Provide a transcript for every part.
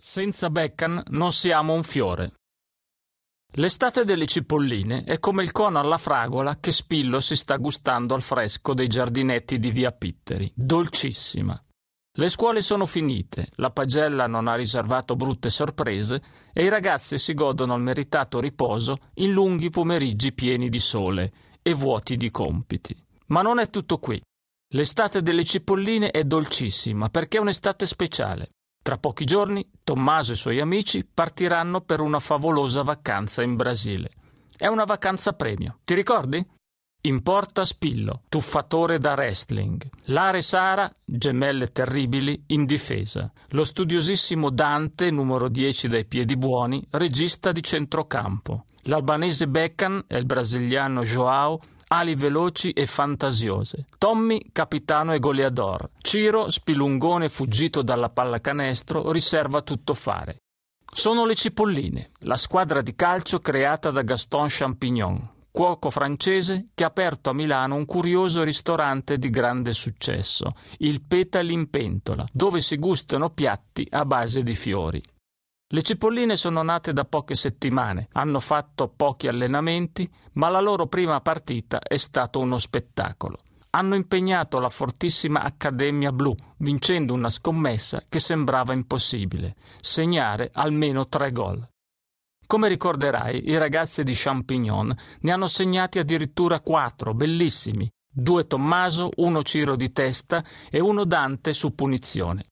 Senza Beccan non siamo un fiore. L'estate delle cipolline è come il cono alla fragola che Spillo si sta gustando al fresco dei giardinetti di via Pitteri. Dolcissima. Le scuole sono finite, la pagella non ha riservato brutte sorprese e i ragazzi si godono il meritato riposo in lunghi pomeriggi pieni di sole e vuoti di compiti. Ma non è tutto qui. L'estate delle cipolline è dolcissima perché è un'estate speciale. Tra pochi giorni Tommaso e i suoi amici partiranno per una favolosa vacanza in Brasile. È una vacanza premio, ti ricordi? In porta Spillo, tuffatore da wrestling. Lara e Sara, gemelle terribili, in difesa. Lo studiosissimo Dante, numero 10 dai piedi buoni, regista di centrocampo. L'albanese Beckham e il brasiliano Joao, ali veloci e fantasiose. Tommy, capitano e goleador. Ciro, spilungone fuggito dalla pallacanestro, riserva tutto fare. Sono le Cipolline, la squadra di calcio creata da Gaston Champignon, cuoco francese che ha aperto a Milano un curioso ristorante di grande successo, il Petali in Pentola, dove si gustano piatti a base di fiori. Le cipolline sono nate da poche settimane, hanno fatto pochi allenamenti, ma la loro prima partita è stato uno spettacolo. Hanno impegnato la fortissima Accademia Blu, vincendo una scommessa che sembrava impossibile, segnare almeno tre gol. Come ricorderai, i ragazzi di Champignon ne hanno segnati addirittura quattro, bellissimi, due Tommaso, uno Ciro di testa e uno Dante su punizione.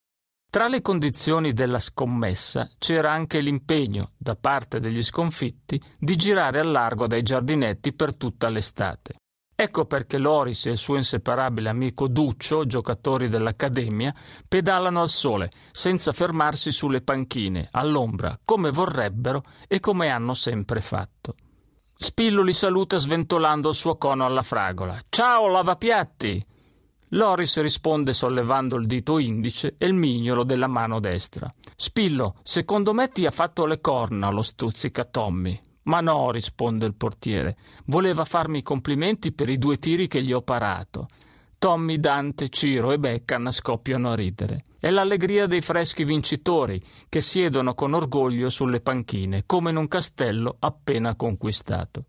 Tra le condizioni della scommessa c'era anche l'impegno, da parte degli sconfitti, di girare al largo dai giardinetti per tutta l'estate. Ecco perché Loris e il suo inseparabile amico Duccio, giocatori dell'Accademia, pedalano al sole, senza fermarsi sulle panchine, all'ombra, come vorrebbero e come hanno sempre fatto. Spillo li saluta sventolando il suo cono alla fragola. Ciao, lavapiatti! Loris risponde sollevando il dito indice e il mignolo della mano destra. Spillo, secondo me ti ha fatto le corna, lo stuzzica Tommy. Ma no, risponde il portiere. Voleva farmi i complimenti per i due tiri che gli ho parato. Tommy, Dante, Ciro e Beccan scoppiano a ridere. È l'allegria dei freschi vincitori che siedono con orgoglio sulle panchine, come in un castello appena conquistato.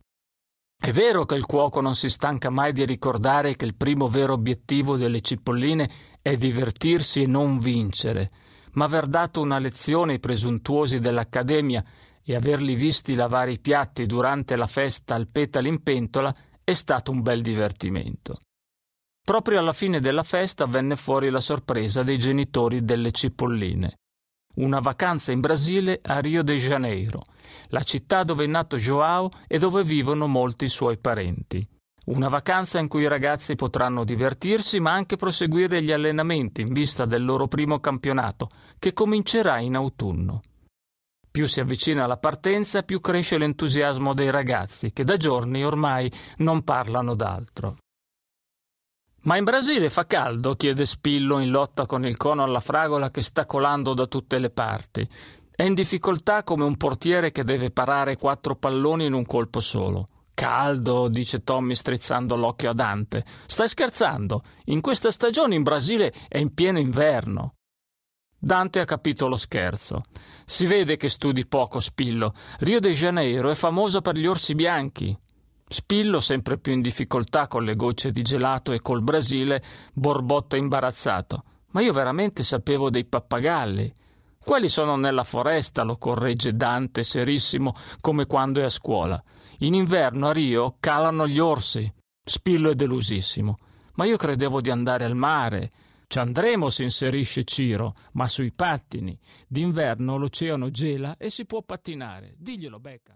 È vero che il cuoco non si stanca mai di ricordare che il primo vero obiettivo delle cipolline è divertirsi e non vincere, ma aver dato una lezione ai presuntuosi dell'Accademia e averli visti lavare i piatti durante la festa al petalo in pentola è stato un bel divertimento. Proprio alla fine della festa venne fuori la sorpresa dei genitori delle cipolline una vacanza in Brasile a Rio de Janeiro, la città dove è nato Joao e dove vivono molti suoi parenti. Una vacanza in cui i ragazzi potranno divertirsi ma anche proseguire gli allenamenti in vista del loro primo campionato, che comincerà in autunno. Più si avvicina la partenza, più cresce l'entusiasmo dei ragazzi, che da giorni ormai non parlano d'altro. Ma in Brasile fa caldo? chiede Spillo in lotta con il cono alla fragola che sta colando da tutte le parti. È in difficoltà come un portiere che deve parare quattro palloni in un colpo solo. Caldo, dice Tommy strizzando l'occhio a Dante. Stai scherzando? In questa stagione in Brasile è in pieno inverno. Dante ha capito lo scherzo. Si vede che studi poco, Spillo. Rio de Janeiro è famoso per gli orsi bianchi. Spillo, sempre più in difficoltà con le gocce di gelato e col Brasile, borbotta imbarazzato. Ma io veramente sapevo dei pappagalli. Quelli sono nella foresta, lo corregge Dante serissimo come quando è a scuola. In inverno a Rio calano gli orsi. Spillo è delusissimo. Ma io credevo di andare al mare. Ci andremo, si inserisce Ciro, ma sui pattini. D'inverno l'oceano gela e si può pattinare. Diglielo, Beckham.